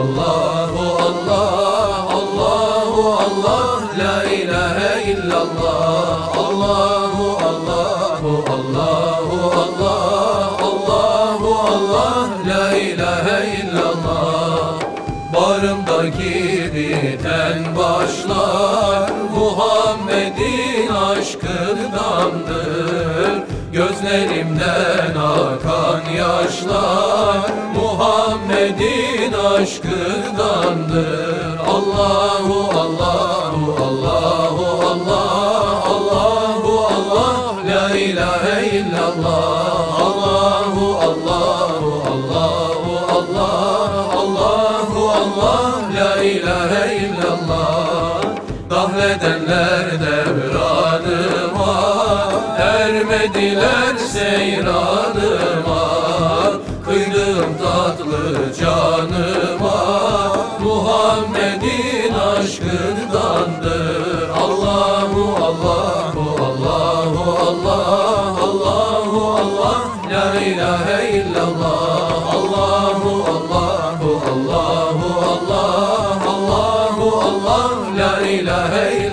Allahu Allah Allahu Allah La ilahe illallah. Allahu Allahu Allahu Allah Allahu Allah La ilahe illallah. Bağrımdaki biten başlar Muhammed'in aşkındandır. Gözlerimden akan yaşlar Muhammed'in aşkındandır. Allahu Allahu Allahu Allah Allahu Allah. La ilahe illallah. Allahu Allahu Allahu Allah. Allahu Allah. La ilahe illallah. Kahredenler devranıma Ermediler seyranıma canıma Muhammed'in aşkındandır. Allahu Allahu Allahu Allah Allahu Allah La ilahe illallah. Allahu Allahu Allahu Allah Allahu Allah La ilahe illallah